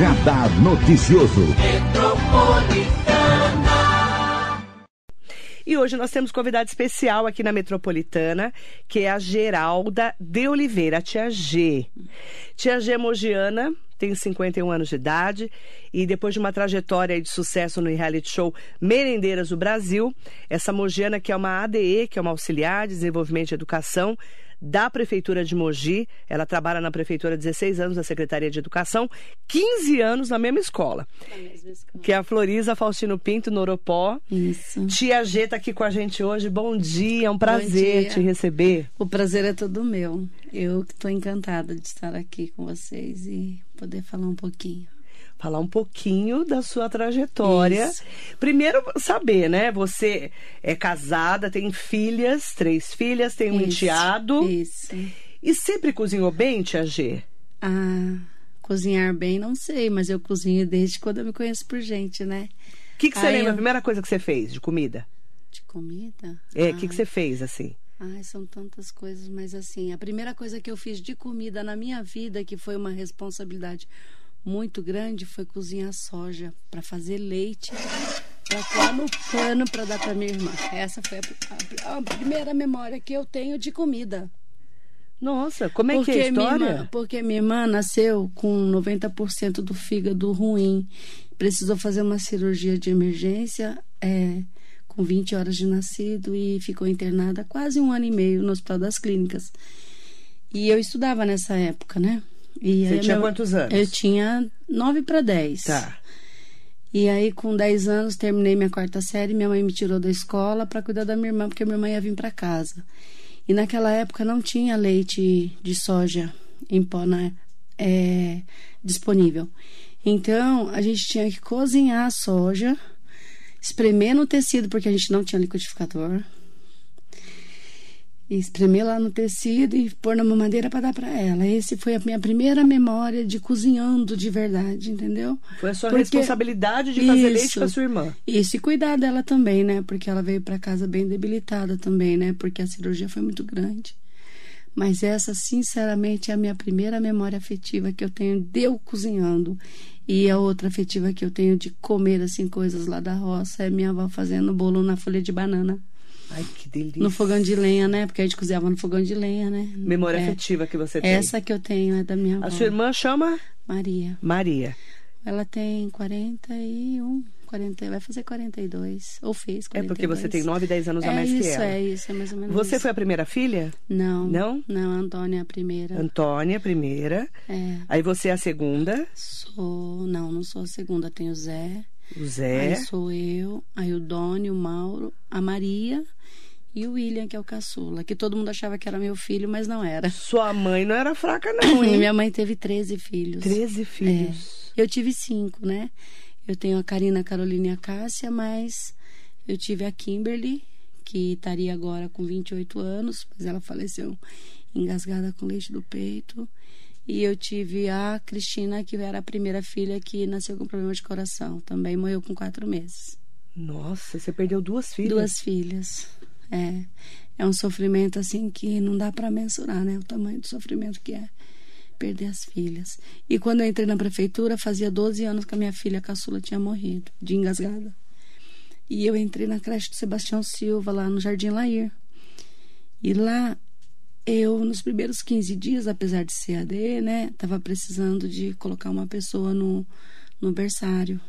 Radar Noticioso. E hoje nós temos convidado especial aqui na Metropolitana, que é a Geralda de Oliveira, a Tia G. Tia G é mogiana, tem 51 anos de idade e depois de uma trajetória de sucesso no reality show Merendeiras do Brasil, essa mogiana que é uma ADE, que é uma auxiliar de desenvolvimento e educação, da Prefeitura de Mogi. Ela trabalha na Prefeitura há 16 anos, na Secretaria de Educação, 15 anos na mesma escola. Na mesma escola. Que é a Floriza Faustino Pinto, Noropó. Isso. Tia G está aqui com a gente hoje. Bom dia, é um prazer te receber. O prazer é todo meu. Eu estou encantada de estar aqui com vocês e poder falar um pouquinho falar um pouquinho da sua trajetória. Isso. Primeiro, saber, né? Você é casada, tem filhas, três filhas, tem um Isso. enteado. Isso. E sempre cozinhou bem, Tia G? Ah, cozinhar bem, não sei, mas eu cozinho desde quando eu me conheço por gente, né? O que, que você lembra? Eu... A primeira coisa que você fez de comida? De comida? É, o ah. que, que você fez assim? Ai, são tantas coisas, mas assim, a primeira coisa que eu fiz de comida na minha vida, que foi uma responsabilidade muito grande foi cozinhar soja para fazer leite para pôr no pano para dar para minha irmã. Essa foi a, a, a, primeira memória que eu tenho de comida. Nossa, como é porque que é a história? Minha irmã, porque minha irmã nasceu com 90% do fígado ruim. Precisou fazer uma cirurgia de emergência é, com 20 horas de nascido e ficou internada quase um ano e meio no Hospital das Clínicas. E eu estudava nessa época, né? E Você tinha meu, quantos anos? Eu tinha 9 para 10. Tá. E aí, com 10 anos, terminei minha quarta série. Minha mãe me tirou da escola para cuidar da minha irmã, porque minha irmã ia vir para casa. E naquela época não tinha leite de soja em pó né, é, disponível. Então, a gente tinha que cozinhar a soja, espremer no tecido, porque a gente não tinha liquidificador e espremer lá no tecido e pôr na mamadeira para dar para ela. Esse foi a minha primeira memória de cozinhando de verdade, entendeu? Foi a sua Porque... responsabilidade de fazer isso, leite para sua irmã. Isso, e cuidar dela também, né? Porque ela veio para casa bem debilitada também, né? Porque a cirurgia foi muito grande. Mas essa, sinceramente, é a minha primeira memória afetiva que eu tenho de eu cozinhando. E a outra afetiva que eu tenho de comer, assim, coisas lá da roça é minha avó fazendo bolo na folha de banana. Ai, que delícia. No fogão de lenha, né? Porque a gente cozinhava no fogão de lenha, né? Memória é. afetiva que você tem. Essa que eu tenho é da minha avó. A sua irmã chama? Maria. Maria. Ela tem 41, 40, vai fazer 42. Ou fez 42. É porque você tem 9, 10 anos a é mais isso, que ela. É isso, é mais ou menos Você isso. foi a primeira filha? Não. Não? Não, a Antônia é a primeira. Antônia, a primeira. É. Aí você é a segunda? Sou, não, não sou a segunda. Tenho o Zé. O Zé. Aí sou eu, aí o Doni, o Mauro, a Maria e o William, que é o caçula, que todo mundo achava que era meu filho, mas não era. Sua mãe não era fraca, não, hein? Minha mãe teve 13 filhos. 13 filhos. É. Eu tive cinco, né? Eu tenho a Karina, a Carolina e a Cássia, mas eu tive a Kimberly, que estaria agora com 28 anos, mas ela faleceu engasgada com leite do peito. E eu tive a Cristina, que era a primeira filha que nasceu com problema de coração. Também morreu com quatro meses. Nossa, você perdeu duas filhas? Duas filhas. É, é um sofrimento assim que não dá para mensurar, né? O tamanho do sofrimento que é perder as filhas. E quando eu entrei na prefeitura, fazia 12 anos que a minha filha caçula tinha morrido, de engasgada. E eu entrei na creche do Sebastião Silva, lá no Jardim Lair. E lá, eu, nos primeiros 15 dias, apesar de ser AD, né, tava precisando de colocar uma pessoa no, no berçário.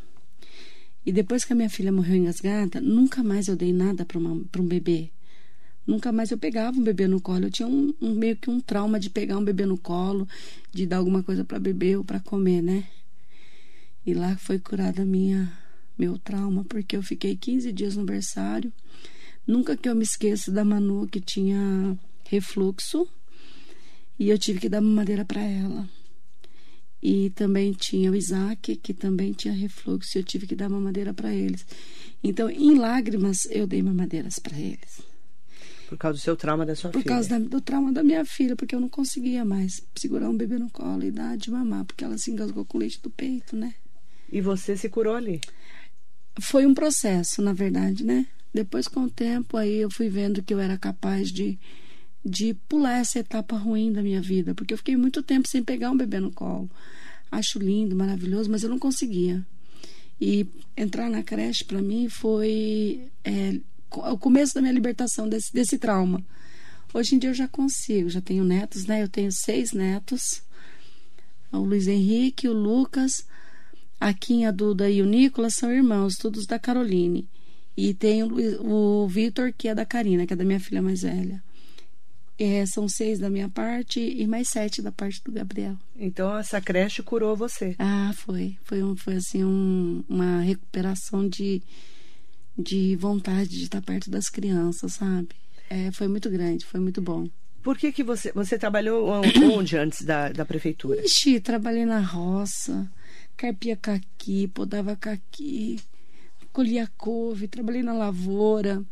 E depois que a minha filha morreu engasgada, nunca mais eu dei nada para um bebê. Nunca mais eu pegava um bebê no colo. Eu tinha um, um, meio que um trauma de pegar um bebê no colo, de dar alguma coisa para beber ou para comer, né? E lá foi curada minha meu trauma, porque eu fiquei 15 dias no berçário. Nunca que eu me esqueça da Manu que tinha refluxo e eu tive que dar madeira para ela. E também tinha o Isaac, que também tinha refluxo, e eu tive que dar mamadeira para eles. Então, em lágrimas, eu dei mamadeiras para eles. Por causa do seu trauma da sua Por filha? Por causa da, do trauma da minha filha, porque eu não conseguia mais segurar um bebê no colo e dar de mamar, porque ela se engasgou com leite do peito, né? E você se curou ali? Foi um processo, na verdade, né? Depois, com o tempo, aí eu fui vendo que eu era capaz de, de pular essa etapa ruim da minha vida, porque eu fiquei muito tempo sem pegar um bebê no colo. Acho lindo, maravilhoso, mas eu não conseguia. E entrar na creche para mim foi é, o começo da minha libertação desse, desse trauma. Hoje em dia eu já consigo, já tenho netos, né? Eu tenho seis netos. O Luiz Henrique, o Lucas, a Kim, a Duda e o Nicolas são irmãos, todos da Caroline. E tem o, o Vitor, que é da Karina, que é da minha filha mais velha. É, são seis da minha parte e mais sete da parte do Gabriel. Então essa creche curou você? Ah, foi. Foi, um, foi assim um, uma recuperação de, de vontade de estar perto das crianças, sabe? É, foi muito grande, foi muito bom. Por que, que você, você trabalhou onde antes da, da prefeitura? Ixi, trabalhei na roça, carpia caqui, podava caqui, colhia couve, trabalhei na lavoura.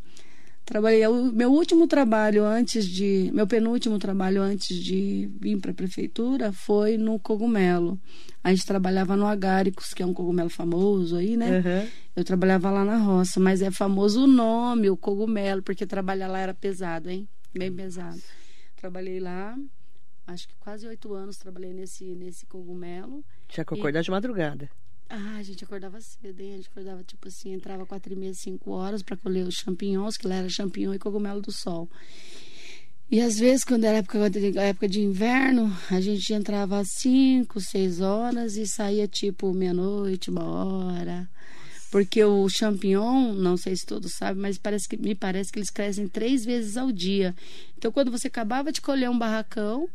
Trabalhei o meu último trabalho antes de meu penúltimo trabalho antes de vir para a prefeitura foi no cogumelo. A gente trabalhava no agáricos, que é um cogumelo famoso aí, né? Uhum. Eu trabalhava lá na roça, mas é famoso o nome, o cogumelo, porque trabalhar lá era pesado, hein? Bem pesado. Trabalhei lá, acho que quase oito anos trabalhei nesse nesse cogumelo. Tinha que acordar e... de madrugada. Ah, a gente acordava cedo, hein? A gente acordava, tipo assim, entrava quatro e meia, cinco horas para colher os champignons, que lá era champignon e cogumelo do sol. E às vezes, quando era época, época de inverno, a gente entrava às cinco, seis horas e saía tipo meia-noite, uma hora. Porque o champignon, não sei se todos sabem, mas parece que, me parece que eles crescem três vezes ao dia. Então, quando você acabava de colher um barracão,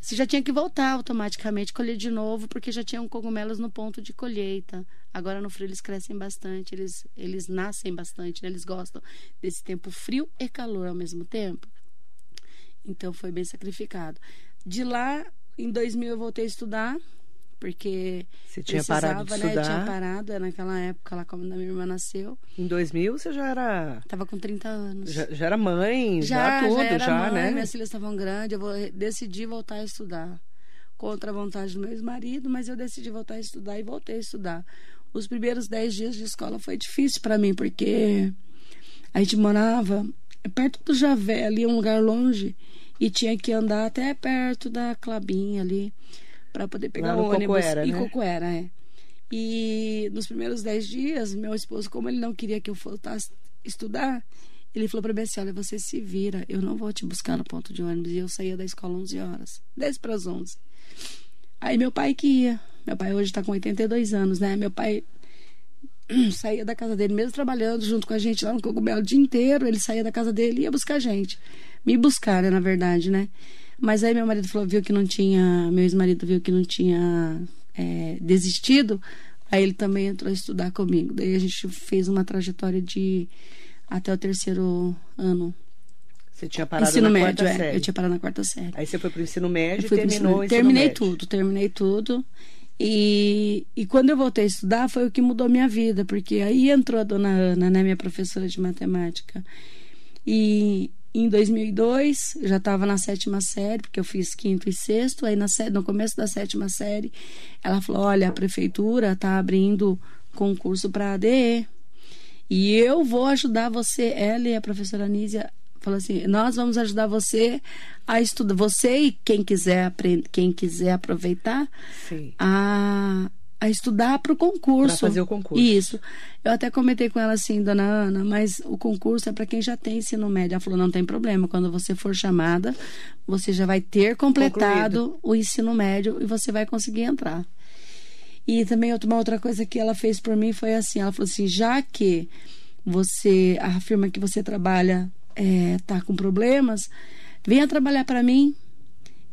você já tinha que voltar automaticamente, colher de novo, porque já tinham cogumelos no ponto de colheita. Agora no frio eles crescem bastante, eles, eles nascem bastante, né? eles gostam desse tempo frio e calor ao mesmo tempo. Então foi bem sacrificado. De lá, em 2000 eu voltei a estudar, porque você tinha parado de estudar. né? Tinha parado, era época lá quando a minha irmã nasceu. Em 2000 você já era Tava com 30 anos. Já, já era mãe, já, já tudo, já, já mãe, né? Minhas filhas estavam grandes, eu vou, decidi voltar a estudar. Contra a vontade do meu ex-marido, mas eu decidi voltar a estudar e voltei a estudar. Os primeiros 10 dias de escola foi difícil para mim, porque a gente morava perto do Javé, ali um lugar longe, e tinha que andar até perto da Clabinha ali para poder pegar o ônibus. Cocoera, e né? Cocoera, é. E nos primeiros dez dias, meu esposo, como ele não queria que eu voltasse estudar, ele falou para mim assim: Olha, você se vira, eu não vou te buscar no ponto de ônibus. E eu saía da escola 11 horas, 10 para as 11. Aí meu pai que ia. Meu pai hoje está com 82 anos, né? Meu pai saía da casa dele, mesmo trabalhando junto com a gente lá no Cogumelo o dia inteiro. Ele saía da casa dele e ia buscar a gente. Me buscar, né, na verdade, né? Mas aí meu marido falou, viu que não tinha, meu ex-marido viu que não tinha é, desistido, aí ele também entrou a estudar comigo. Daí a gente fez uma trajetória de até o terceiro ano. Você tinha parado ensino na médio, quarta é. série. Eu tinha parado na quarta série. Aí você foi para o ensino médio e terminou ensino Terminei médio. tudo, terminei tudo. E, e quando eu voltei a estudar foi o que mudou minha vida, porque aí entrou a dona Ana, né, minha professora de matemática. E em 2002, já estava na sétima série, porque eu fiz quinto e sexto. Aí, na, no começo da sétima série, ela falou: Olha, a prefeitura está abrindo concurso para ADE. E eu vou ajudar você. Ela e a professora Nízia falou assim: Nós vamos ajudar você a estudar. Você e quem quiser aprender, quem quiser aproveitar, Sim. a a estudar para o concurso. Para fazer o concurso. Isso. Eu até comentei com ela assim, dona Ana, mas o concurso é para quem já tem ensino médio. Ela falou: não tem problema, quando você for chamada, você já vai ter completado Concluído. o ensino médio e você vai conseguir entrar. E também uma outra coisa que ela fez por mim foi assim: ela falou assim, já que você afirma que você trabalha, está é, com problemas, venha trabalhar para mim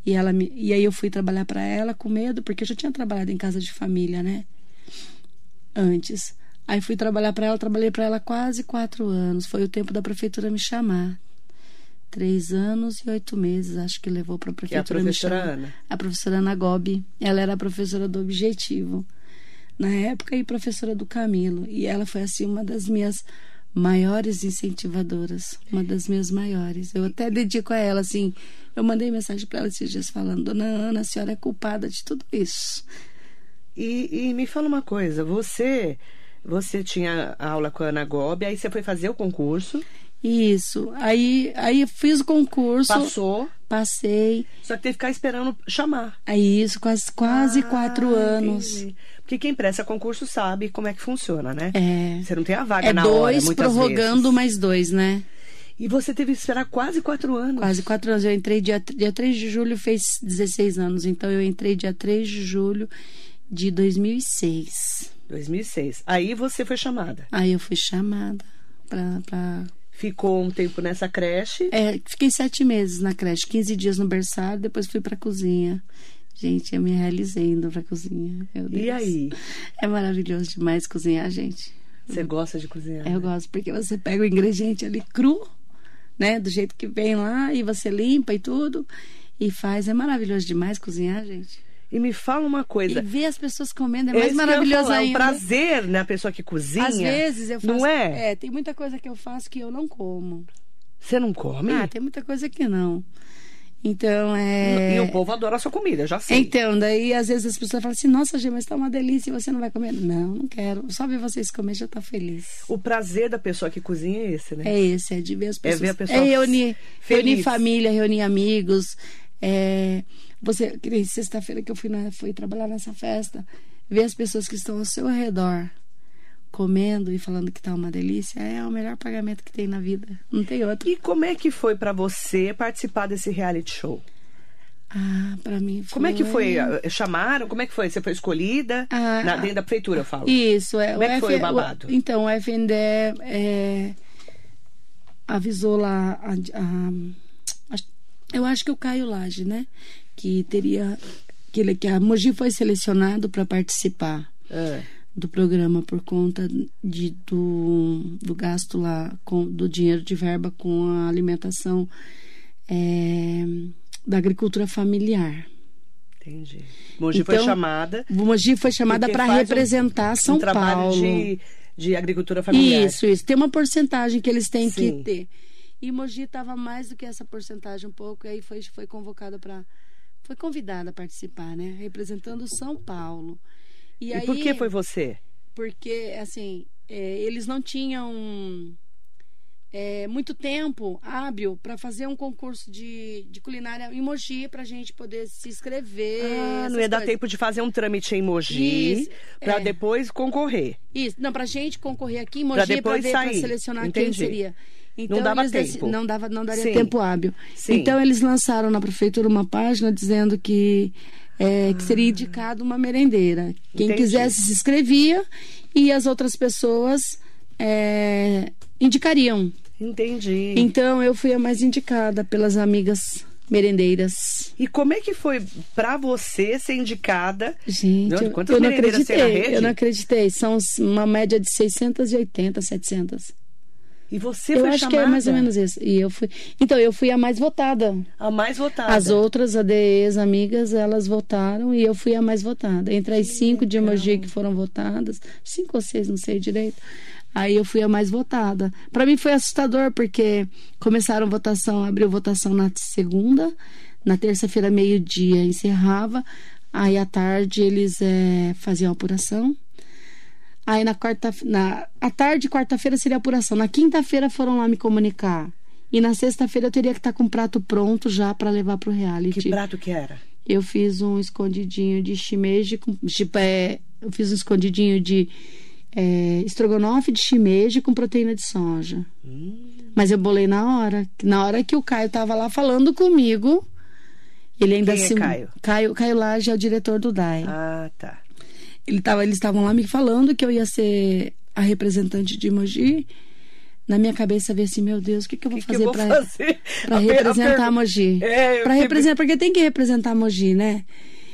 e, ela me, e aí eu fui trabalhar para ela com medo, porque eu já tinha trabalhado em casa de família, né? Antes. Aí fui trabalhar para ela, trabalhei para ela quase quatro anos. Foi o tempo da prefeitura me chamar. Três anos e oito meses, acho que levou para a prefeitura a me chamar. Ana? A professora Ana Gobi. Ela era a professora do Objetivo na época e professora do Camilo. E ela foi assim uma das minhas maiores incentivadoras, uma das minhas maiores. Eu até dedico a ela assim, eu mandei mensagem para ela esses dias falando: Dona Ana, a senhora é culpada de tudo isso. E, e me fala uma coisa: você você tinha aula com a Ana Gobi, aí você foi fazer o concurso. Isso. Aí, aí fiz o concurso. Passou. Passei. Só que teve que ficar esperando chamar. Aí isso, quase, quase Ah, quatro anos. entendi. Porque quem presta concurso sabe como é que funciona, né? É. Você não tem a vaga É na hora, dois muitas prorrogando vezes. mais dois, né? E você teve que esperar quase quatro anos. Quase quatro anos. Eu entrei dia, dia 3 de julho, fez 16 anos. Então eu entrei dia 3 de julho de 2006. 2006. Aí você foi chamada. Aí eu fui chamada pra. Ficou um tempo nessa creche. É, fiquei sete meses na creche, 15 dias no berçário, depois fui pra cozinha. Gente, eu me realizei indo pra cozinha. E aí? É maravilhoso demais cozinhar, gente. Você gosta de cozinhar? Eu né? gosto, porque você pega o ingrediente ali cru, né? Do jeito que vem lá, e você limpa e tudo. E faz. É maravilhoso demais cozinhar, gente. E me fala uma coisa. E ver as pessoas comendo é Esse mais ia maravilhoso falar, ainda. O prazer, né? A pessoa que cozinha. Às vezes eu faço. Não é? tem muita coisa que eu faço que eu não como. Você não come? Ah, tem muita coisa que não. Então, é. E o povo adora a sua comida, já sei. Então, daí às vezes as pessoas falam assim: Nossa, Gê, mas tá uma delícia e você não vai comer. Não, não quero. Só ver vocês comer já tá feliz. O prazer da pessoa que cozinha é esse, né? É esse, é de ver as pessoas. ver a pessoa é reunir, feliz. reunir família, reunir amigos. É, você, que nem sexta-feira que eu fui, na, fui trabalhar nessa festa, ver as pessoas que estão ao seu redor comendo e falando que tá uma delícia é o melhor pagamento que tem na vida. Não tem outro. E como é que foi pra você participar desse reality show? Ah, pra mim foi. Como é que foi? Chamaram? Como é que foi? Você foi escolhida? Ah, Na, dentro da prefeitura, eu falo. Isso, é. Como é que foi o F- babado? então, o FNDE é, avisou lá. a- a- acho- eu acho que o Caio Lage, né? Que teria. Que, ele, que a Mogi foi selecionado para participar Ah, do programa por conta de, do, do gasto lá, com, do dinheiro de verba com a alimentação é, da agricultura familiar. entendi. Mogi foi Então, chamada. O Mogi foi chamada para faz um- representar São um trabalho Paulo. De, de agricultura familiar. Isso, isso. Tem uma porcentagem que eles têm Sim. que ter. E Mogi estava mais do que essa porcentagem um pouco, e aí foi, foi convocada para. Foi convidada a participar, né? Representando São Paulo. E, E aí, por que foi você? Porque, assim, é, eles não tinham é, muito tempo hábil para fazer um concurso de, de culinária em Mogi para a gente poder se inscrever. Ah, não ia dar coisas. tempo de fazer um trâmite em Mogi para é. depois concorrer. Isso, não, pra gente concorrer aqui em Mogi para depois ver, para sair. selecionar Entendi. quem seria. Então, dava eles dec- tempo. Não, dava, não daria Sim. tempo hábil. Sim. Então eles lançaram na prefeitura uma página dizendo que, é, que seria indicado uma merendeira. Quem Entendi. quisesse se inscrevia e as outras pessoas é, indicariam. Entendi. Então eu fui a mais indicada pelas amigas merendeiras. E como é que foi pra você ser indicada? Gente, Não, eu, não acreditei. Eu não acreditei. São uma média de 680, 700. E você eu foi acho chamada? que é mais ou menos isso. E eu fui. Então, eu fui a mais votada. A mais votada. As outras ADEs, amigas, elas votaram e eu fui a mais votada. Entre as cinco de Emoji que foram votadas, cinco ou seis, não sei direito. Aí eu fui a mais votada. Para mim foi assustador, porque começaram votação, abriu votação na segunda, na terça-feira, meio-dia, encerrava. Aí à tarde eles eh, faziam a apuração. Aí na quarta, na à tarde, quarta-feira seria a apuração. Na quinta-feira foram lá me comunicar. E na sexta-feira eu teria que estar com o prato pronto já para levar pro reality. Que prato que era? Eu fiz um escondidinho de shimeji com tipo, é, eu fiz um escondidinho de é, estrogonofe de shimeji com proteína de soja. Mas eu bolei na hora, na hora que o Caio tava lá falando comigo. Ele ainda Quem é se Caio? Caio, Caio Lage é o diretor do DAI. Ah, tá. Ele tava, eles estavam lá me falando que eu ia ser a representante de Mogi. Na minha cabeça veio assim, meu Deus, o que, que eu vou que, fazer para A a representar pergu- Mogi? É, para representar, porque tem que representar Mogi, né?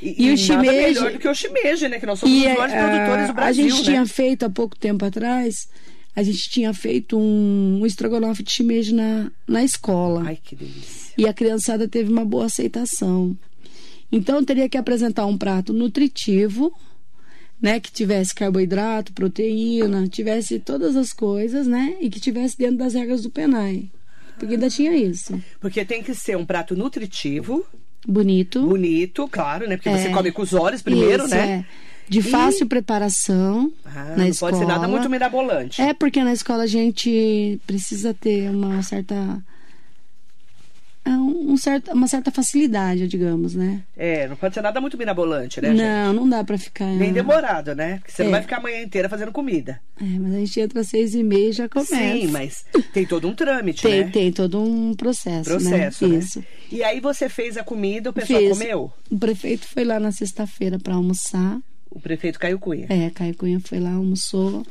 E, E o nada shimeji- melhor do que o shimeji, né? Que nós somos E os maiores a- produtores do a Brasil, gente né? tinha feito há pouco tempo atrás, a gente tinha feito um, um estrogonofe de shimeji na, na escola. Ai, que delícia. E a criançada teve uma boa aceitação. Então eu teria que apresentar um prato nutritivo, né, que tivesse carboidrato, proteína, tivesse todas as coisas, né, e que tivesse dentro das regras do Penai. Porque ainda tinha isso. Porque tem que ser um prato nutritivo, Bonito. bonito, claro, né? Porque você É. come com os olhos primeiro, Isso, né? é. De fácil preparação Ah, na não escola. pode ser nada muito mirabolante. É porque na escola a gente precisa ter uma certa. É um- certo, uma certa facilidade, digamos, né? É, não pode ser nada muito mirabolante, né? não, não dá para ficar. Nem demorado, né? Porque você É. não vai ficar a manhã inteira fazendo comida. É, mas a gente entra às seis e meia e já começa. Sim, mas tem todo um trâmite, tem, né? tem todo um processo. Processo, né? né? Isso. E aí você fez a comida, o pessoal Fiz. comeu? O prefeito foi lá na sexta-feira para almoçar. O prefeito Caio Cunha. É, Caio Cunha foi lá, almoçou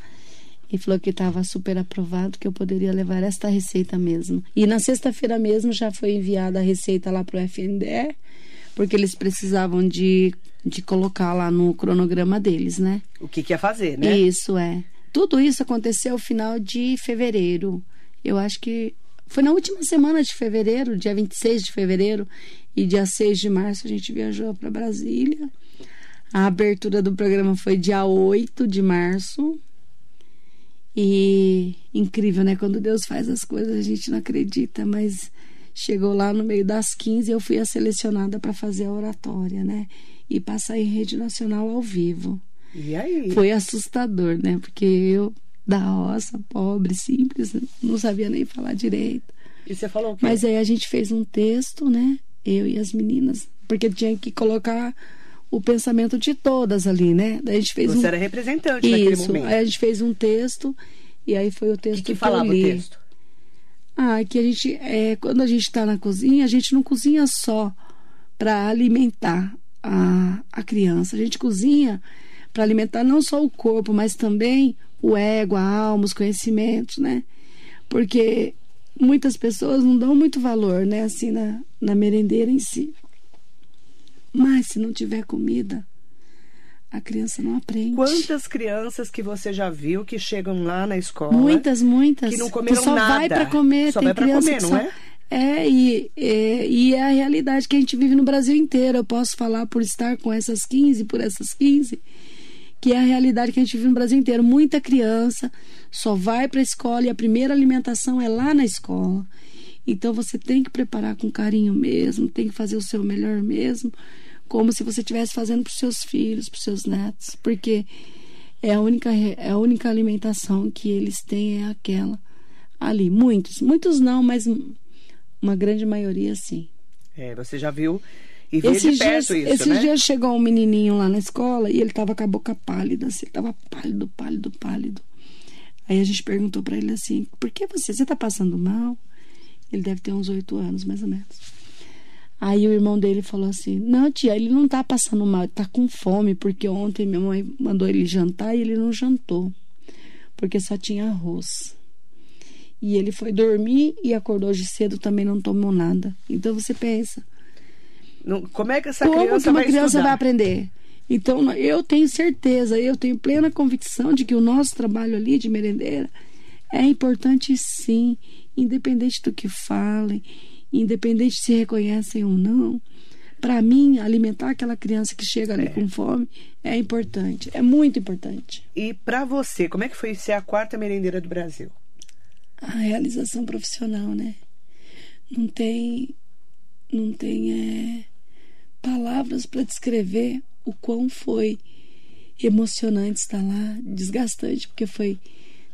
e falou que estava super aprovado, que eu poderia levar esta receita mesmo. E na sexta-feira mesmo já foi enviada a receita lá para o FNDE, porque eles precisavam de, de colocar lá no cronograma deles, né? O que, que ia fazer, né? Isso é. Tudo isso aconteceu no final de fevereiro. Eu acho que foi na última semana de fevereiro, dia 26 de fevereiro, e dia 6 de março a gente viajou para Brasília. A abertura do programa foi dia 8 de março. E incrível, né? Quando Deus faz as coisas, a gente não acredita, mas chegou lá no meio das 15, eu fui a selecionada para fazer a oratória, né? E passar em rede nacional ao vivo. E aí? Foi assustador, né? Porque eu, da roça, pobre, simples, não sabia nem falar direito. E você falou o quê? Mas aí a gente fez um texto, né? Eu e as meninas, porque tinha que colocar o pensamento de todas ali, né? Daí a gente fez Você um era representante naquele isso. momento. Aí a gente fez um texto e aí foi o texto que, que eu falava o texto? Ah, que a gente, é, quando a gente está na cozinha, a gente não cozinha só para alimentar a, a criança. A gente cozinha para alimentar não só o corpo, mas também o ego, a alma, os conhecimentos, né? Porque muitas pessoas não dão muito valor, né? Assim, na, na merendeira em si. Mas se não tiver comida, a criança não aprende. Quantas crianças que você já viu que chegam lá na escola? Muitas, muitas. que não comeram só nada. vai para comer. Só tem vai criança comer, não só... é? É e, é, e é a realidade que a gente vive no Brasil inteiro. Eu posso falar por estar com essas 15, por essas 15, que é a realidade que a gente vive no Brasil inteiro. Muita criança só vai para a escola e a primeira alimentação é lá na escola. Então você tem que preparar com carinho mesmo, tem que fazer o seu melhor mesmo, como se você estivesse fazendo para os seus filhos, para os seus netos, porque é a única é a única alimentação que eles têm é aquela ali. Muitos, muitos não, mas uma grande maioria sim. É, você já viu e de Esses perto dias, isso, esses né? dias chegou um menininho lá na escola e ele tava com a boca pálida, assim, ele tava pálido, pálido, pálido. Aí a gente perguntou para ele assim: por que você? Você tá passando mal? Ele deve ter uns oito anos, mais ou menos. Aí o irmão dele falou assim: Não, tia, ele não tá passando mal, ele tá com fome, porque ontem minha mãe mandou ele jantar e ele não jantou, porque só tinha arroz. E ele foi dormir e acordou de cedo, também não tomou nada. Então você pensa, Não- como é que essa como criança que uma vai criança estudar? vai aprender? Então, eu tenho certeza, eu tenho plena convicção de que o nosso trabalho ali de merendeira é importante sim, independente do que falem, independente se reconhecem ou não. Para mim, alimentar aquela criança que chega ali com fome é importante, é muito importante. E pra você, como é que foi ser a quarta merendeira do Brasil? A realização profissional, né? Não tem, não tem é, palavras para descrever o quão foi emocionante estar lá, desgastante, porque foi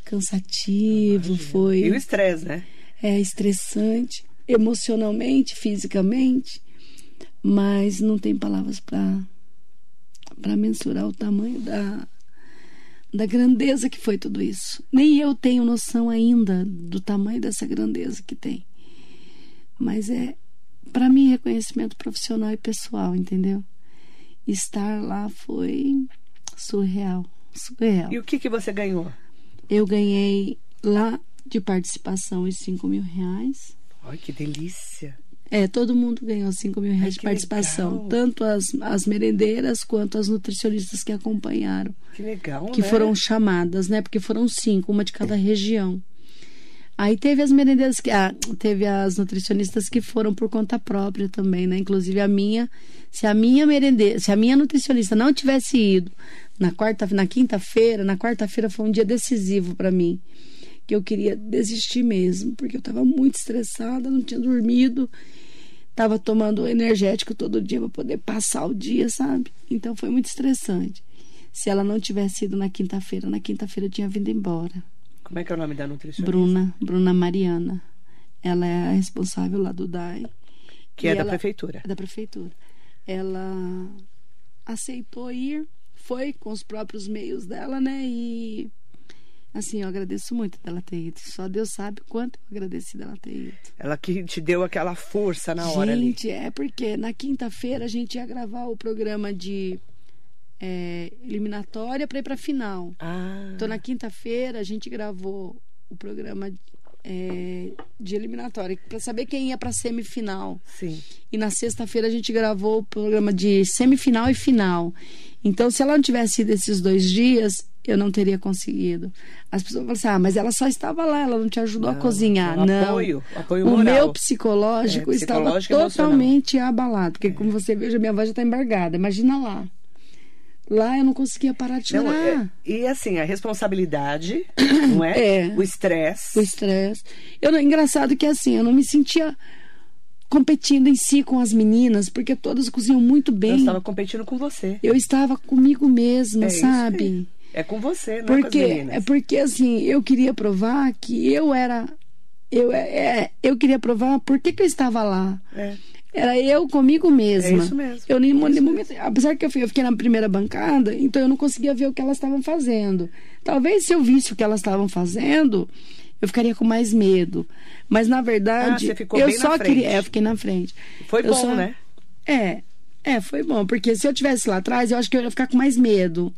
cansativo, foi E o estresse, né? é estressante, emocionalmente, fisicamente, mas não tem palavras para para mensurar o tamanho da da grandeza que foi tudo isso. Nem eu tenho noção ainda do tamanho dessa grandeza que tem. Mas é para mim reconhecimento profissional e pessoal, entendeu? Estar lá foi surreal, surreal. E o que, que você ganhou? Eu ganhei lá de participação os 5 mil reais. Ai, que delícia. É, todo mundo ganhou 5 mil reais Ai, de participação. legal. Tanto as, as merendeiras quanto as nutricionistas que acompanharam. Que legal, Que né? foram chamadas, né? Porque foram cinco, uma de cada região. Aí teve as merendeiras que. Ah, teve as nutricionistas que foram por conta própria também, né? Inclusive a minha. Se a minha merendeira, se a minha nutricionista não tivesse ido na quarta, na quinta-feira, na quarta-feira foi um dia decisivo para mim. Que eu queria desistir mesmo, porque eu estava muito estressada, não tinha dormido. Tava tomando energético todo dia para poder passar o dia, sabe? Então foi muito estressante. Se ela não tivesse ido na quinta-feira, na quinta-feira eu tinha vindo embora. Como é que é o nome da nutricionista? Bruna, Bruna Mariana. Ela é a responsável lá do DAI. Que é da ela- prefeitura. da prefeitura. Ela aceitou ir, foi com os próprios meios dela, né? E assim, eu agradeço muito dela ter ido. Só Deus sabe quanto eu agradeci dela ter ido. Ela que te deu aquela força na hora ali. gente, é porque na quinta-feira a gente ia gravar o programa de é, eliminatória para ir para final. Ah, Então, na quinta-feira, a gente gravou o programa é, de eliminatória para saber quem ia para semifinal. sim. E na sexta-feira, a gente gravou o programa de semifinal e final. Então, se ela não tivesse ido esses dois dias, eu não teria conseguido. As pessoas falam assim: ah, mas ela só estava lá, ela não te ajudou a Não, cozinhar. um não. apoio, apoio o moral. meu psicológico É, estava psicológico e emocional. totalmente abalado. Porque, como você veja, minha voz já está embargada. Imagina lá. Lá eu não conseguia parar de Não, chorar. é- e assim, a responsabilidade, não é? É. O estresse. o estresse. Eu, não- engraçado que assim, eu não me sentia competindo em si com as meninas, porque todas cozinham muito Eu bem. estava competindo com você. Eu estava comigo mesma, É sabe? É com você, não é com Porque as meninas. é porque assim, eu queria provar que eu era eu é, eu queria provar por que, que eu estava lá. É. Era eu comigo mesma. É isso mesmo. Eu nem, É momento, apesar que eu, fui- eu fiquei na primeira bancada, então eu não conseguia ver o que elas estavam fazendo. Talvez se eu visse o que elas estavam fazendo, eu ficaria com mais medo. Mas na verdade, Ah, você ficou eu só queria, é, eu fiquei na frente. Foi Eu bom, só- né? É, é, foi bom, porque se eu tivesse lá atrás, eu acho que eu ia ficar com mais medo.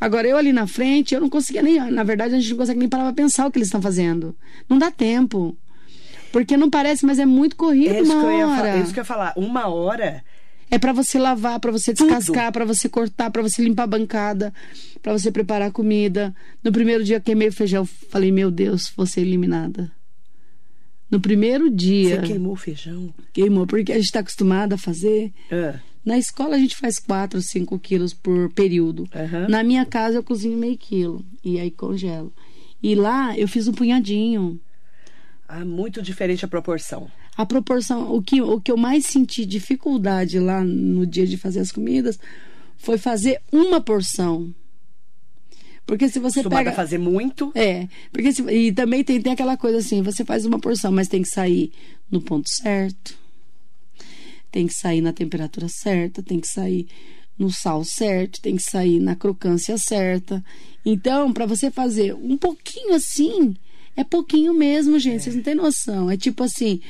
Agora, eu ali na frente, eu não conseguia nem. Na verdade, a gente não consegue nem parar pra pensar o que eles estão fazendo. Não dá tempo. Porque não parece, mas é muito corrido É isso, uma que eu ia hora. falar, é isso que eu ia falar. Uma hora. É pra você lavar, pra você descascar, pra você cortar, pra você limpar a bancada, pra você preparar a comida. No primeiro dia que queimei o feijão, falei, meu Deus, vou ser eliminada. No primeiro dia, Você queimou o feijão. queimou, porque a gente tá acostumada a fazer. Ah, Na escola a gente faz 4, 5 quilos por período. Na minha casa eu cozinho meio quilo e aí congelo. E lá eu fiz um punhadinho. Ah, muito diferente a proporção. A proporção, o que, o que eu mais senti dificuldade lá no dia de fazer as comidas foi fazer uma porção. Porque se você Acostumada pega. a fazer muito. É, porque se- e também tem, tem aquela coisa assim, você faz uma porção, mas tem que sair no ponto certo. Tem que sair na temperatura certa, tem que sair no sal certo, tem que sair na crocância certa. Então, para você fazer um pouquinho assim, é pouquinho mesmo, gente, vocês não têm noção. É tipo assim,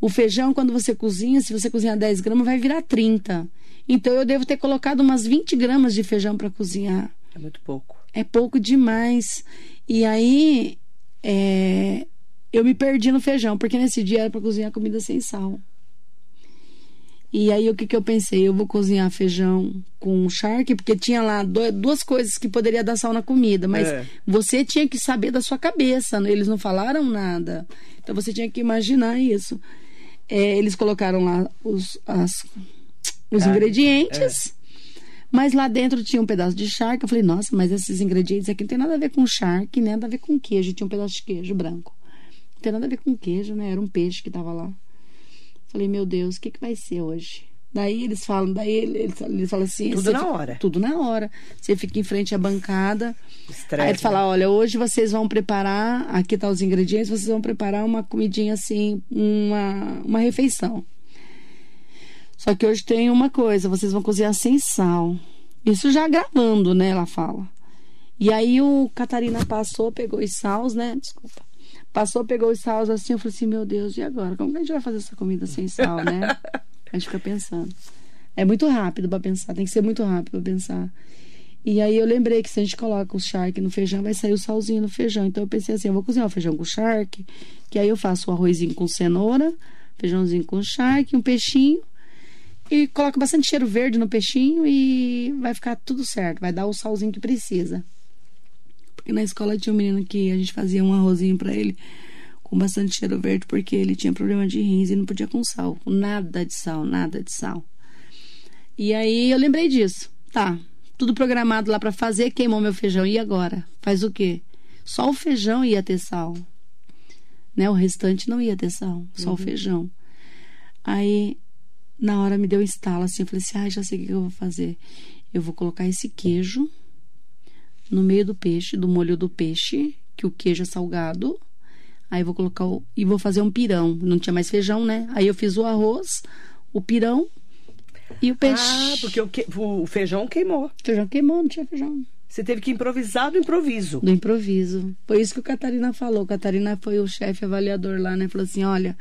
o feijão quando você cozinha, se você cozinhar 10 gramas, vai virar 30. Então eu devo ter colocado umas 20 gramas de feijão para cozinhar É muito pouco. é pouco demais. E aí é, eu me perdi no feijão, porque nesse dia era para cozinhar comida sem sal. E aí o que, que eu pensei? Eu vou cozinhar feijão com charque, porque tinha lá do- duas coisas que poderia dar sal na comida, mas É. você tinha que saber da sua cabeça, né? eles não falaram nada. Então você tinha que imaginar isso. É, eles colocaram lá os, as- os ingredientes. Mas lá dentro tinha um pedaço de charque. Eu falei, nossa, mas esses ingredientes aqui não tem nada a ver com charque, nada a ver com queijo. Tinha um pedaço de queijo branco. Não tem nada a ver com queijo, né? Era um peixe que tava lá. Falei, meu Deus, o que, que vai ser hoje? Daí eles falam, daí eles, eles falam assim. Tudo na fica- hora. Tudo na hora. Você fica em frente à bancada. Estresse. Aí eles falam, olha, hoje vocês vão preparar, aqui tá os ingredientes, vocês vão preparar uma comidinha assim, uma, uma refeição. Só que hoje tem uma coisa, vocês vão cozinhar sem sal. Isso já gravando, né? Ela fala. E aí o Catarina passou, pegou os sals, né? Desculpa. Passou, pegou os sals assim, eu falei assim, meu Deus, e agora? Como que a gente vai fazer essa comida sem sal, né? A gente fica pensando. É muito rápido pra pensar, tem que ser muito rápido pra pensar. E aí eu lembrei que se a gente coloca o charque no feijão, vai sair o salzinho no feijão. Então eu pensei assim, eu vou cozinhar o feijão com charque, que aí eu faço o arrozinho com cenoura, feijãozinho com charque, um peixinho e coloco bastante cheiro verde no peixinho e vai ficar tudo certo, vai dar o salzinho que precisa. Na escola tinha um menino que a gente fazia um arrozinho pra ele com bastante cheiro verde porque ele tinha problema de rins e não podia com sal, nada de sal, nada de sal. E aí eu lembrei disso. Tá, tudo programado lá pra fazer, queimou meu feijão. E agora? Faz o quê? Só o feijão ia ter sal. Né? O restante não ia ter sal, só o feijão. Aí, na hora me deu um estalo assim, eu falei assim: "Ah, já sei o que eu vou fazer. Eu vou colocar esse queijo no meio do peixe, do molho do peixe, que o queijo é salgado. Aí vou colocar o, e vou fazer um pirão. Não tinha mais feijão, né? Aí eu fiz o arroz, o pirão e o peixe. Ah, porque o, que- o feijão queimou. Feijão queimou, não tinha feijão. Você teve que improvisar do improviso. Do improviso. Foi isso que o Catarina falou. Catarina foi o chefe avaliador lá, né? Falou assim: olha,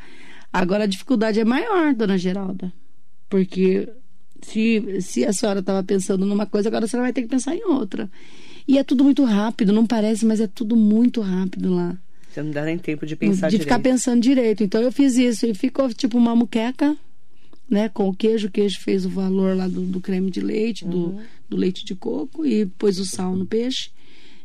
agora a dificuldade é maior, dona Geralda. Porque se, se a senhora estava pensando numa coisa, agora a senhora vai ter que pensar em outra. E é tudo muito rápido, não parece, mas é tudo muito rápido lá. Você não dá nem tempo de pensar de direito. ficar pensando direito. Então eu fiz isso e ficou tipo uma muqueca, né? Com o queijo. O queijo fez o valor lá do, do creme de leite, do, do leite de coco e pôs o sal no peixe.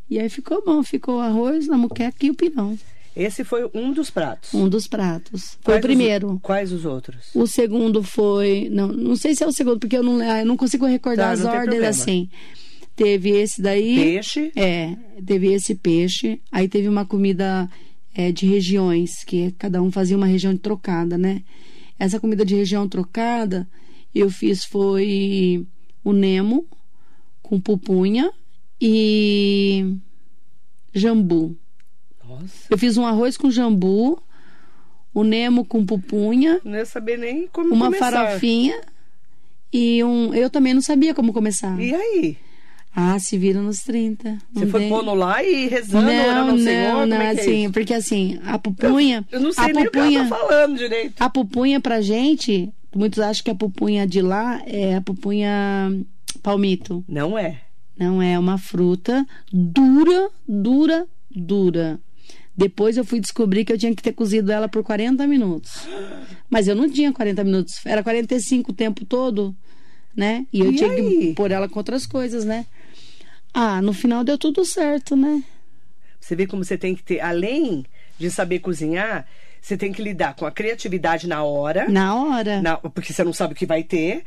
E aí ficou bom, ficou o arroz, a muqueca e o pirão. Esse foi um dos pratos. Um dos pratos. Foi Quais o primeiro. Os, quais os outros? O segundo foi. Não, não sei se é o segundo, porque eu não, ah, eu não consigo recordar Tá, as não ordens assim. Teve esse daí. Peixe. É, teve esse peixe. Aí teve uma comida é, de regiões, que cada um fazia uma região trocada, né? Essa comida de região trocada, eu fiz foi o Nemo com pupunha e jambu. Nossa. Eu fiz um arroz com jambu, o Nemo com pupunha, Não ia saber nem como uma começar. farofinha e um. Eu também não sabia como começar. E aí? Ah, se vira nos 30. Você foi tem- pondo lá e rezando, orando não, ao não, Senhor? não, é é assim, isso? porque assim, a pupunha. Eu não sei a nem o que pupunha, ela tá falando direito. A pupunha pra gente, muitos acham que a pupunha de lá é a pupunha palmito. Não é. Não é uma fruta dura, dura, dura. Depois eu fui descobrir que eu tinha que ter cozido ela por 40 minutos. Mas eu não tinha 40 minutos, era 45 o tempo todo, né? E eu E tinha aí? que pôr ela com outras coisas, né? Ah, no final deu tudo certo, né? Você vê como você tem que ter, além de saber cozinhar, você tem que lidar com a criatividade na hora. Na hora. na- porque você não sabe o que vai ter.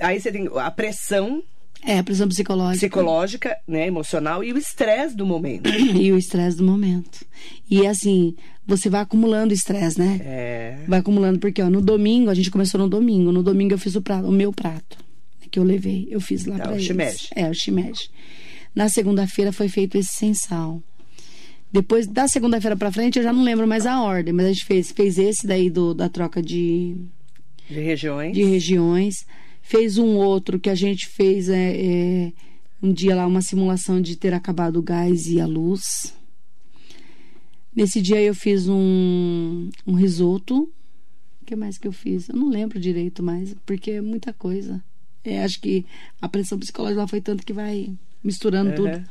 Aí você tem a pressão É, pressão psicológica. psicológica, né, emocional e o estresse do momento. E o estresse do momento. E assim, você vai acumulando estresse, né? É. Vai acumulando, porque ó, no domingo, a gente começou no domingo. No domingo eu fiz o prato, o meu prato, né, que eu levei. Eu fiz lá Tá, pra o eles. shimeji. É, o shimeji. Na segunda-feira foi feito esse sem sal. Depois, da segunda-feira pra frente, eu já não lembro mais a ordem, mas a gente fez, fez esse daí do, da troca de, De regiões. de regiões. Fez um outro que a gente fez é, é, um dia lá, uma simulação de ter acabado o gás e a luz. Nesse dia eu fiz um, um risoto. O que mais que eu fiz? Eu não lembro direito mais, porque é muita coisa. É, acho que a pressão psicológica lá foi tanto que vai misturando Uhum. tudo.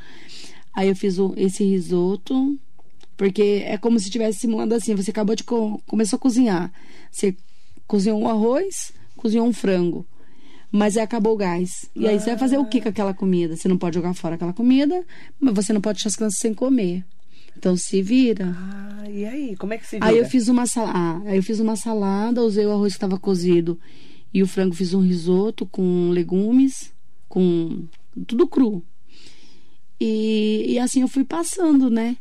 Aí eu fiz o- esse risoto, porque é como se estivesse simulando assim. Você acabou de co começou a cozinhar. Você cozinhou um arroz, cozinhou um frango. Mas aí acabou o gás. E aí você vai fazer o que com aquela comida? Você não pode jogar fora aquela comida, mas você não pode deixar as crianças sem comer. Então se vira. Ah, e aí? Como é que se vira? Aí eu fiz uma salada. Ah, aí eu fiz uma salada, usei o arroz que estava cozido e o frango fiz um risoto com legumes, com tudo cru. E, e assim eu fui passando, né?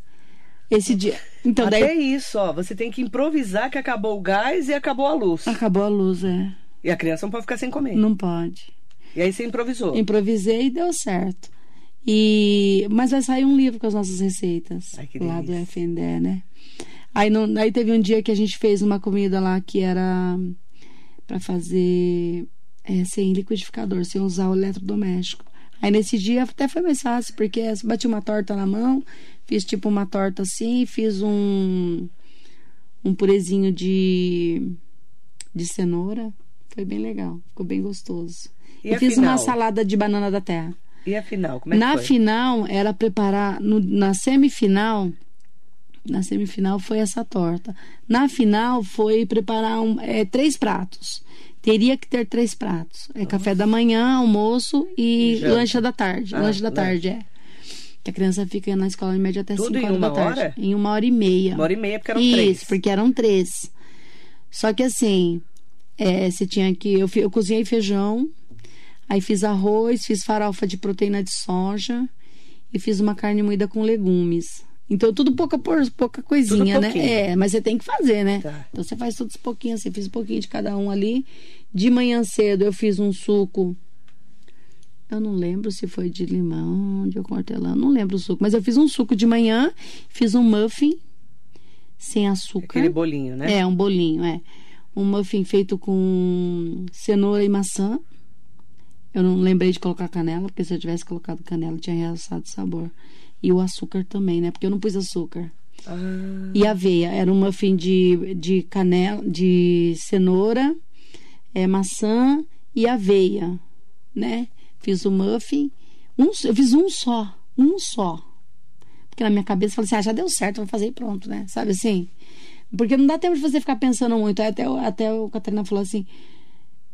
Esse dia. Então Até daí isso, ó. Você tem que improvisar que acabou o gás e acabou a luz. acabou a luz, é. E a criança não pode ficar sem comer. Não pode. E aí você improvisou. Improvisei e deu certo. E mas vai sair um livro com as nossas receitas Ai, que lá do delícia. FNDE, né? Aí, não, aí teve um dia que a gente fez uma comida lá que era para fazer é, sem liquidificador, sem usar o eletrodoméstico. Aí nesse dia até foi mais fácil, porque bati uma torta na mão, fiz tipo uma torta assim, fiz um um purezinho de de cenoura, foi bem legal, ficou bem gostoso. E E, fiz uma afinal? salada de banana da terra. E afinal, como é na que foi? final era preparar no- na semifinal na semifinal foi essa torta na final foi preparar um- é, três pratos teria que ter três pratos é café da manhã almoço e Janta. lanche da tarde Ah, lanche da lanche. tarde é que a criança fica na escola em média até Tudo 5 em horas da uma tarde hora? em uma hora e meia Uma hora e meia, porque eram isso, três. porque eram três. Só que assim, é, você tinha que. Eu, eu cozinhei feijão, aí fiz arroz, fiz farofa de proteína de soja e fiz uma carne moída com legumes. Então, tudo pouca, pouca coisinha, né? pouquinho. É, mas você tem que fazer, né? Tá. Então, você faz todos pouquinhos, assim, fiz um pouquinho de cada um ali. De manhã cedo, eu fiz um suco. Eu não lembro se foi de limão, de hortelã, não lembro o suco. Mas eu fiz um suco de manhã, fiz um muffin sem açúcar. Aquele bolinho, né? É, um bolinho, é. um muffin feito com cenoura e maçã. Eu não lembrei de colocar canela, porque se eu tivesse colocado canela tinha realçado o sabor. E o açúcar também, né? Porque eu não pus açúcar. Ah, E aveia. Era um muffin de, de canela, de cenoura, é, maçã e aveia, né? Fiz o muffin. Um, eu fiz um só. Um só. Porque na minha cabeça eu falei assim, ah, já deu certo, vou fazer e pronto, né? Sabe assim? Porque não dá tempo de você ficar pensando muito. Aí Até, até o Catarina falou assim,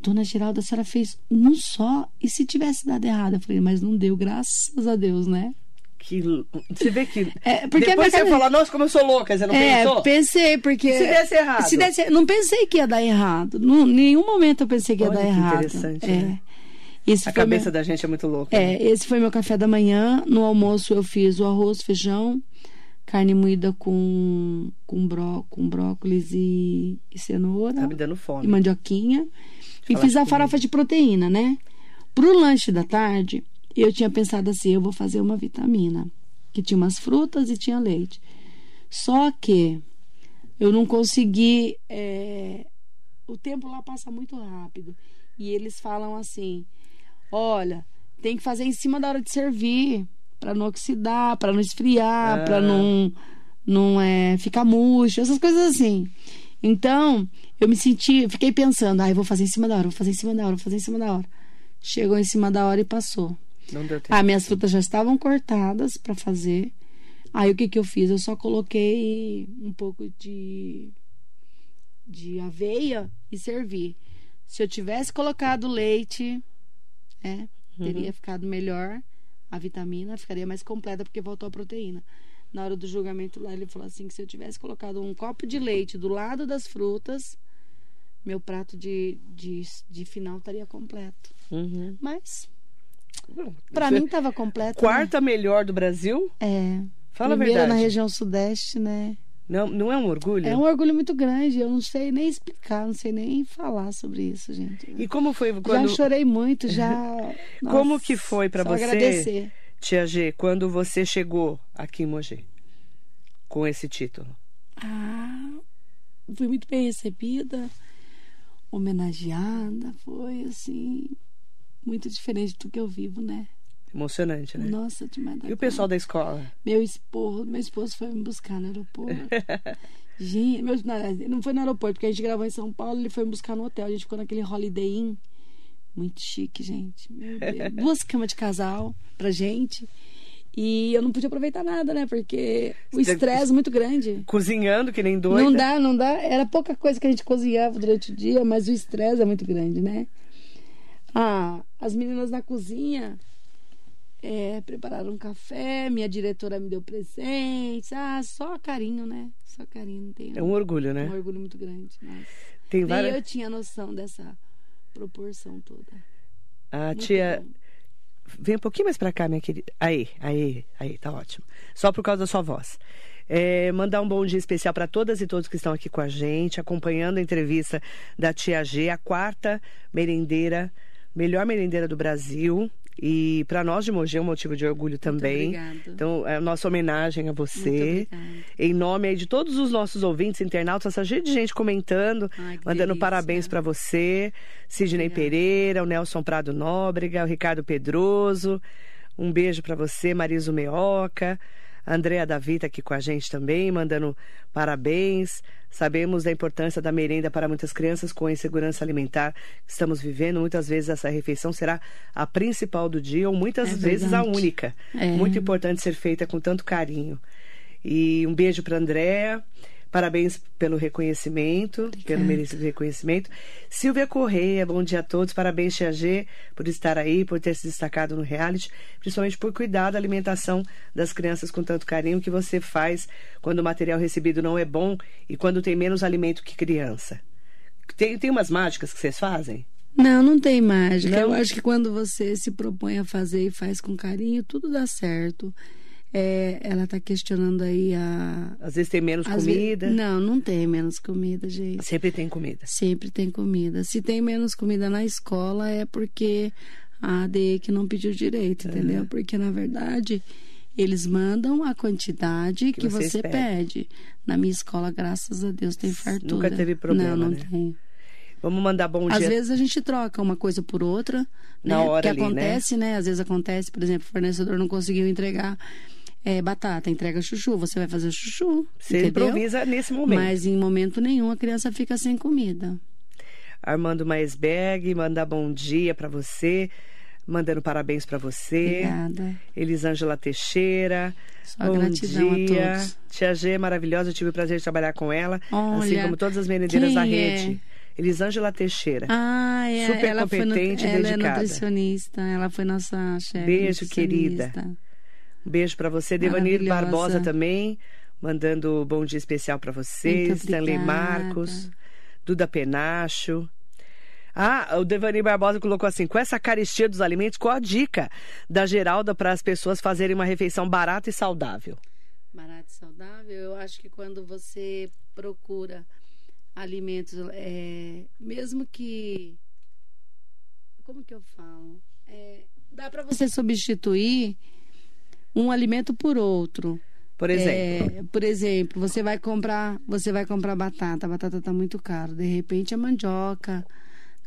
Dona Geralda, a senhora fez um só. E se tivesse dado errado? Eu falei, mas não deu, graças a Deus, né? Que, você vê que. É, porque Depois você fala, nossa, como eu sou louca, você não é, pensou? pensei, porque. Se desse errado? Se desse- não pensei que ia dar errado. Em nenhum momento eu pensei que ia Olha dar que errado. interessante, é. né? Esse A cabeça meu- da gente é muito louca. né? É, esse foi meu café da manhã. No almoço eu fiz o arroz, feijão, carne moída com, com, bró, com brócolis e, e cenoura Tá me dando fome. e mandioquinha. E fiz a farofa de proteína, né? Pro lanche da tarde, eu tinha pensado assim, eu vou fazer uma vitamina. Que tinha umas frutas e tinha leite. Só que eu não consegui. é, O tempo lá passa muito rápido. E eles falam assim: olha, tem que fazer em cima da hora de servir, para não oxidar, para não esfriar, Ah. para não, não é, ficar murcho, essas coisas assim. Então, eu me senti, fiquei pensando, ah, eu vou fazer em cima da hora, vou fazer em cima da hora, vou fazer em cima da hora. Chegou em cima da hora e passou. Não deu tempo. Ah, minhas frutas já estavam cortadas para fazer. Aí o que que eu fiz? Eu só coloquei um pouco de de aveia e servi. Se eu tivesse colocado leite, é, teria ficado melhor. A vitamina ficaria mais completa porque voltou a proteína. Na hora do julgamento lá ele falou assim que se eu tivesse colocado um copo de leite do lado das frutas, meu prato de, de, de final estaria completo. Uhum. Mas Você- mim tava completo. Quarta melhor do Brasil? Né? É. Fala a Primeira verdade. na região sudeste, né? Não, não é um orgulho? É um orgulho muito grande. Eu não sei nem explicar, não sei nem falar sobre isso, gente. E como foi quando. Já chorei muito, já. Como Nossa, que foi pra só você? agradecer. Tia G, quando você chegou aqui em Mogi com esse título? Ah, fui muito bem recebida, homenageada. Foi assim, muito diferente do que eu vivo, né? Emocionante, né? Nossa, demais. E o pessoal da escola? Meu esposo, meu esposo foi me buscar no aeroporto. gente, meu, não, foi no aeroporto, porque a gente gravou em São Paulo, ele foi me buscar no hotel. A gente ficou naquele Holiday Inn. Muito chique, gente. Meu Deus. Duas camas de casal pra gente. E eu não podia aproveitar nada, né? Porque o estresse é muito grande. Cozinhando que nem doida? Não dá, não dá. Era pouca coisa que a gente cozinhava durante o dia, mas o estresse é muito grande, né? Ah, as meninas na cozinha é, prepararam um café, minha diretora me deu presentes. Ah, só carinho, né? Só carinho, não tem É um orgulho, né? um orgulho muito grande. Nossa. Tem Nem várias. eu tinha noção dessa proporção toda. A Muito tia. bom. Vem um pouquinho mais pra cá, minha querida. Aí, aí, aí, tá ótimo. Só por causa da sua voz. É, mandar um bom dia especial para todas e todos que estão aqui com a gente, acompanhando a entrevista da Tia G, a quarta merendeira, melhor merendeira do Brasil. E para nós de Mogi é um motivo de orgulho também. obrigada. Então, é a nossa homenagem a você. Em nome aí de todos os nossos ouvintes, internautas, essa de gente comentando, Ai, mandando delícia. parabéns para você. Sidney Obrigada. Pereira, o Nelson Prado Nóbrega, o Ricardo Pedroso. Um beijo para você, Mariso Meoca. A Andrea Davi tá aqui com a gente também, mandando parabéns. Sabemos da importância da merenda para muitas crianças com a insegurança alimentar que estamos vivendo. Muitas vezes essa refeição será a principal do dia ou muitas É vezes a única. É. Muito importante ser feita com tanto carinho. E um beijo para Andréa. Parabéns pelo reconhecimento, pelo merecido reconhecimento. Silvia Correia, bom dia a todos. Parabéns, Tia G, por estar aí, por ter se destacado no reality, principalmente por cuidar da alimentação das crianças com tanto carinho que você faz quando o material recebido não é bom e quando tem menos alimento que criança. Tem, tem umas mágicas que vocês fazem? Não, não tem mágica. Não? Eu acho que quando você se propõe a fazer e faz com carinho, tudo dá certo. É, ela está questionando aí a. Às vezes tem menos às ve- comida. Não, não tem menos comida, gente. Sempre tem comida. Sempre tem comida. Se tem menos comida na escola é porque a ADE que não pediu direito, entendeu? Porque na verdade eles mandam a quantidade que, vocês você pede. Na minha escola, graças a Deus, tem fartura. Nunca teve problema, Não, não né? tem. Vamos mandar bom dia. Às vezes a gente troca uma coisa por outra, Na né? hora que ali, né? acontece, né? Às vezes acontece, por exemplo, o fornecedor não conseguiu entregar é, batata, entrega chuchu, você vai fazer chuchu. Você entendeu? improvisa nesse momento. Mas em momento nenhum a criança fica sem comida. Armando Maisberg, mandar bom dia para você, mandando parabéns para você. Obrigada. Elisângela Teixeira. Só bom gratidão a dia. todos. Tia G é maravilhosa, eu tive o prazer de trabalhar com ela, assim Olha, como todas as merendeiras da quem rede. Elisângela Teixeira. Ah, é, Super ela foi nu- competente e ela dedicada. é nutricionista, ela foi nossa chefe. Beijo, querida. Um beijo para você, Devanir. Barbosa também, mandando bom dia especial para você, Muito Stanley. Marcos, Duda Penacho. Ah, o Devanir Barbosa colocou assim: com essa carestia dos alimentos, qual a dica da Geralda para as pessoas fazerem uma refeição barata e saudável? Barato e saudável, eu acho que quando você procura alimentos, é, mesmo que. Como que eu falo? É, dá para você substituir um alimento por outro. Por exemplo, É, por exemplo, você vai comprar, você vai comprar batata, a batata está muito cara. De repente a mandioca,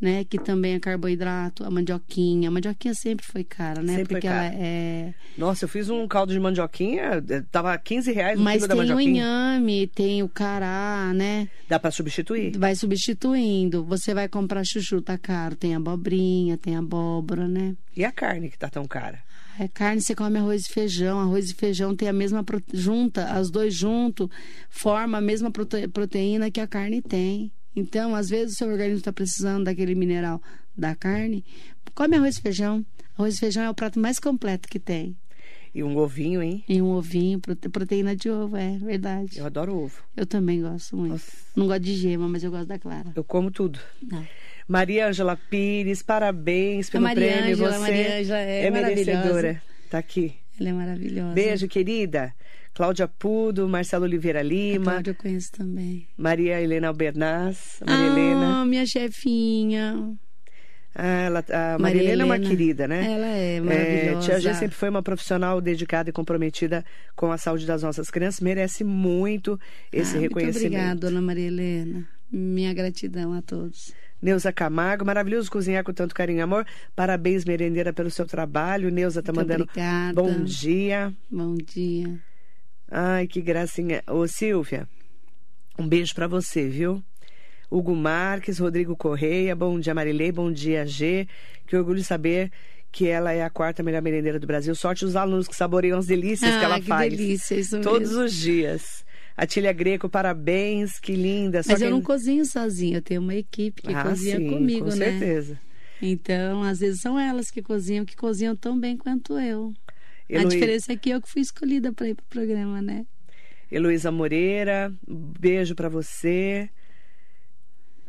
né, que também é carboidrato, a mandioquinha, a mandioquinha sempre foi cara, né? Sempre foi Porque cara. ela é nossa, eu fiz um caldo de mandioquinha, eh, tava 15 reais o Mas quilo da tem o mandioquinha. inhame, tem o cará, né? Dá para substituir? Vai substituindo. Você vai comprar chuchu, tá caro. Tem abobrinha, tem abóbora, né? E a carne que tá tão cara? É carne, você come arroz e feijão. Arroz e feijão tem a mesma prote... junta, as dois juntos, forma a mesma prote... proteína que a carne tem. Então, às vezes, o seu organismo está precisando daquele mineral da carne. Come arroz e feijão. Arroz e feijão é o prato mais completo que tem. E um ovinho, hein? E um ovinho, prote- proteína de ovo, é verdade. Eu adoro ovo. Eu também gosto muito. Nossa. Não gosto de gema, mas eu gosto da clara. Eu como tudo. Não. Maria Ângela Pires, parabéns pelo Maria prêmio. Ângela, Você Maria Ângela é merecedora. maravilhosa. Tá aqui. Ela é maravilhosa. Beijo, querida. Cláudia Pudo, Marcelo Oliveira A Lima, Cláudia eu conheço também. Maria Helena Albernaz, Maria ah, Helena. minha chefinha. Ah, ela, a Maria, Maria Helena é uma Helena. querida, né? Ela é É, maravilhosa. Tia G sempre foi uma profissional dedicada e comprometida com a saúde das nossas crianças. Merece muito esse Ah, reconhecimento. Muito obrigada, dona Maria Helena. Minha gratidão a todos. Neuza Camargo, maravilhoso cozinhar com tanto carinho e amor. Parabéns, merendeira, pelo seu trabalho. Neuza tá Muito mandando obrigada. bom dia. Bom dia. Ai, que gracinha. Ô, Silvia, um beijo pra você, viu? Hugo Marques, Rodrigo Correia, bom dia, Marilei, bom dia, G. Que orgulho saber que ela é a quarta melhor merendeira do Brasil. Sorte os alunos que saboreiam as delícias que ah, ela que faz. delícia, isso Todos mesmo. os dias. Atília Greco, parabéns, que linda. Só Mas eu quem- não cozinho sozinha, eu tenho uma equipe que ah, cozinha sim, comigo, com né? certeza. Então, às vezes são elas que cozinham, que cozinham tão bem quanto eu. A Heloí- diferença é que eu que fui escolhida para ir pro programa, né? Heloísa Moreira, um beijo pra você.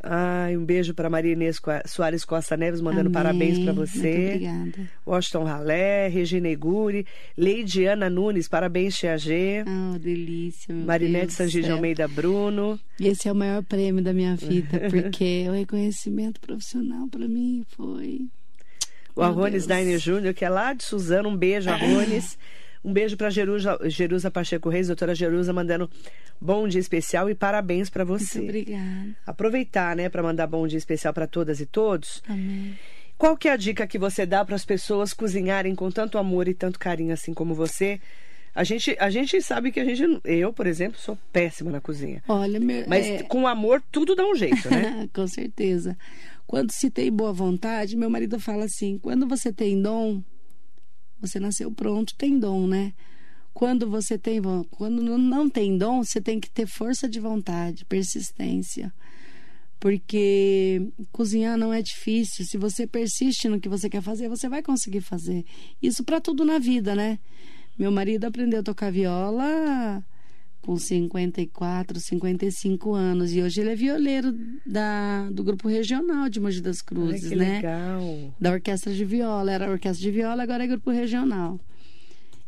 Ai, um beijo pra Maria Inês Soares Costa Neves, mandando Amém. parabéns Muito você. obrigada. Washington Ralé, Regina Iguri, Leidiana Nunes, parabéns, Tia G. Ah, delícia. Marinete Sangi de. Almeida Bruno. Esse é o maior prêmio da minha vida, porque o reconhecimento profissional para mim foi. O Meu Arrones Deus. Daine Júnior, que é lá de Suzano. Um beijo, Arrones. Um beijo para Jerusa, Jerusa Pacheco Reis, doutora Jerusa, mandando bom dia especial e parabéns para Muito você. obrigada. Aproveitar, né, para mandar bom dia especial para todas e todos. Amém. Qual que é a dica que você dá para as pessoas cozinharem com tanto amor e tanto carinho assim como você? A gente, a gente sabe que a gente, eu, por exemplo, sou péssima na cozinha. Olha, meu, Mas é, com amor tudo dá um jeito, né? com certeza. Quando se tem boa vontade, meu marido fala assim: quando você tem dom, você nasceu pronto, tem dom, né? Quando você tem quando não tem dom, você tem que ter força de vontade, persistência. Porque cozinhar não é difícil. Se você persiste no que você quer fazer, você vai conseguir fazer. Isso para tudo na vida, né? Meu marido aprendeu a tocar viola com 54, 55 anos. E hoje ele é violeiro da, do grupo regional de Mogi das Ai, Cruzes, que né? legal. Da orquestra de viola. Era orquestra de viola, agora é grupo regional.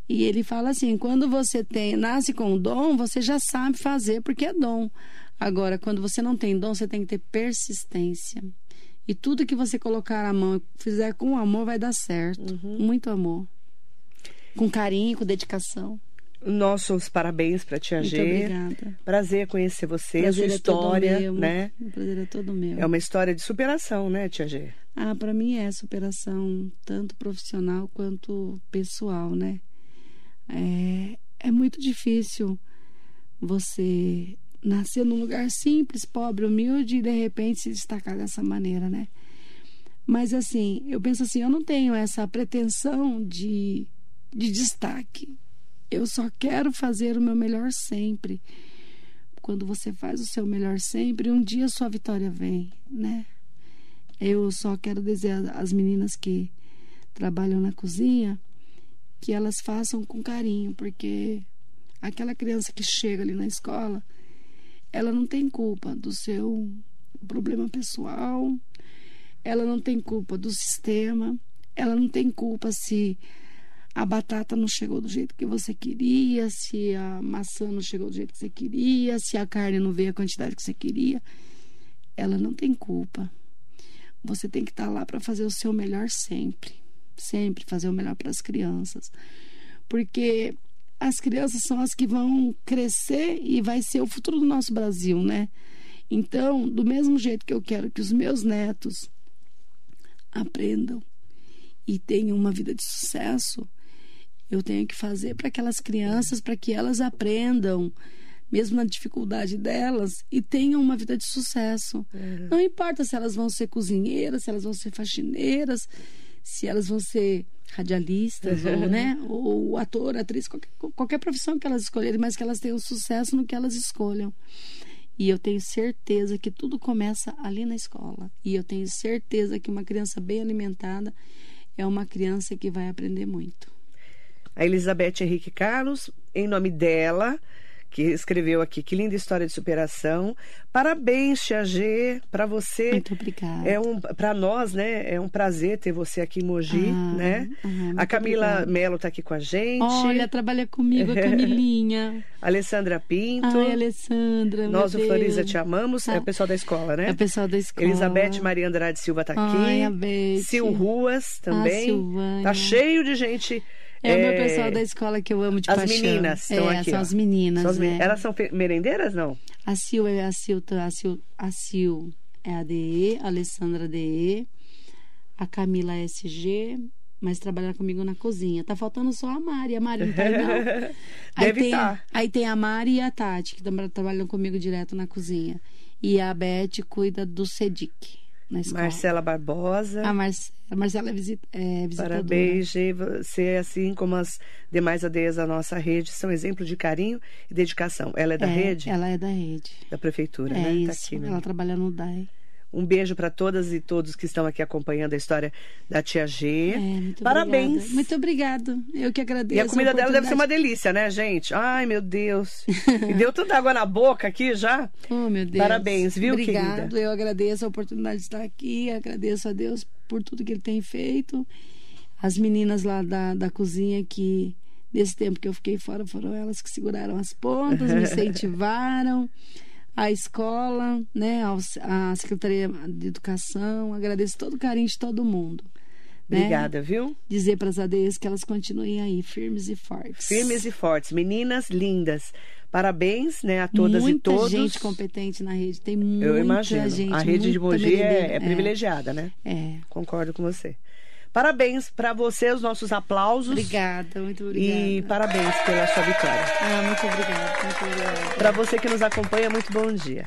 E ele fala assim: quando você tem, nasce com dom, você já sabe fazer porque é dom. Agora, quando você não tem dom, você tem que ter persistência. E tudo que você colocar a mão e fizer com amor vai dar certo. Uhum. Muito amor. Com carinho, com dedicação. Nossos parabéns para Tia Muito G. obrigada. Prazer conhecer você, Prazer a sua é todo história, meu, né? O prazer é todo meu. É uma história de superação, né, Tia G? Ah, para mim é superação tanto profissional quanto pessoal, né? É, é muito difícil você nascer num lugar simples, pobre, humilde e de repente se destacar dessa maneira, né? Mas assim, eu penso assim, eu não tenho essa pretensão de, de destaque. Eu só quero fazer o meu melhor sempre. Quando você faz o seu melhor sempre, um dia sua vitória vem, né? Eu só quero dizer às meninas que trabalham na cozinha que elas façam com carinho, porque aquela criança que chega ali na escola, ela não tem culpa do seu problema pessoal, ela não tem culpa do sistema, ela não tem culpa se a batata não chegou do jeito que você queria, se a maçã não chegou do jeito que você queria, se a carne não veio a quantidade que você queria. Ela não tem culpa. Você tem que estar lá para fazer o seu melhor sempre. Sempre fazer o melhor para as crianças. Porque as crianças são as que vão crescer e vai ser o futuro do nosso Brasil, né? Então, do mesmo jeito que eu quero que os meus netos aprendam e tenham uma vida de sucesso, eu tenho que fazer para aquelas crianças, para que elas aprendam, mesmo na dificuldade delas, e tenham uma vida de sucesso. É. Não importa se elas vão ser cozinheiras, se elas vão ser faxineiras, se elas vão ser radialistas, ou, né, ou ator, atriz, qualquer, qualquer profissão que elas escolherem, mas que elas tenham sucesso no que elas escolham. E eu tenho certeza que tudo começa ali na escola. E eu tenho certeza que uma criança bem alimentada é uma criança que vai aprender muito. A Elizabeth Henrique Carlos, em nome dela, que escreveu aqui, que linda história de superação. Parabéns, Tia G, para você. Muito obrigada. É um, para nós, né? É um prazer ter você aqui em Mogi, Ah, né? ah, a Camila obrigada. Mello está aqui com a gente. Olha, trabalha comigo a Camilinha. Alessandra Pinto. Ai, Alessandra. Nós, o Floriza, te amamos. É Ah. o pessoal da escola, né? É o pessoal da escola. Elizabeth Maria Andrade Silva está aqui. Ai, a Beth. Sil Ruas também. Silvânia. tá cheio de gente. É, o meu pessoal da escola que eu amo de As paixão. meninas estão é, aqui. São as meninas, São as men- né? Elas são merendeiras, não? A Sil é a Sil, a Sil, a Sil é a DE, a Alessandra DE, a Camila é SG, mas trabalha comigo na cozinha. Tá faltando só a Mari. A Mari não tá aí, não. Aí Deve tem, tá. aí tem a Mari e a Tati, que trabalham comigo direto na cozinha. E a Beth cuida do SEDIC na escola. Marcela Barbosa. A, Marce- a Marcela é, visita, é visitadora. Parabéns, Gê. Você, assim como as demais aldeias da nossa rede, são exemplo de carinho e dedicação. Ela é da É, rede? Ela é da rede. Da prefeitura, É né? isso. Tá aqui, né? Ela trabalha no DAI. Um beijo para todas e todos que estão aqui acompanhando a história da tia G. É, muito Parabéns. obrigada. Muito obrigado. Eu que agradeço. E a comida dela deve ser uma delícia, né, gente? Ai, meu Deus. E deu tanta água na boca aqui já. Oh, meu Deus. Parabéns, viu, Obrigado. querida? Eu agradeço a oportunidade de estar aqui. Agradeço a Deus por tudo que Ele tem feito. As meninas lá da, da cozinha que, nesse tempo que eu fiquei fora, foram elas que seguraram as pontas, me incentivaram. A escola, né, a Secretaria de Educação. Agradeço todo o carinho de todo mundo. né? Obrigada, viu? Dizer para as ADEs que elas continuem aí, firmes e fortes. Firmes e fortes. Meninas lindas. Parabéns, né, a todas muita e todos. gente competente na rede. Tem muita Eu imagino. gente. a rede de muita Mogi é, é privilegiada, né? É. Concordo com você. Parabéns para você, os nossos aplausos. Obrigada, muito obrigada. E parabéns pela sua vitória. Ah, muito obrigada, muito obrigada. Para você que nos acompanha, muito bom dia.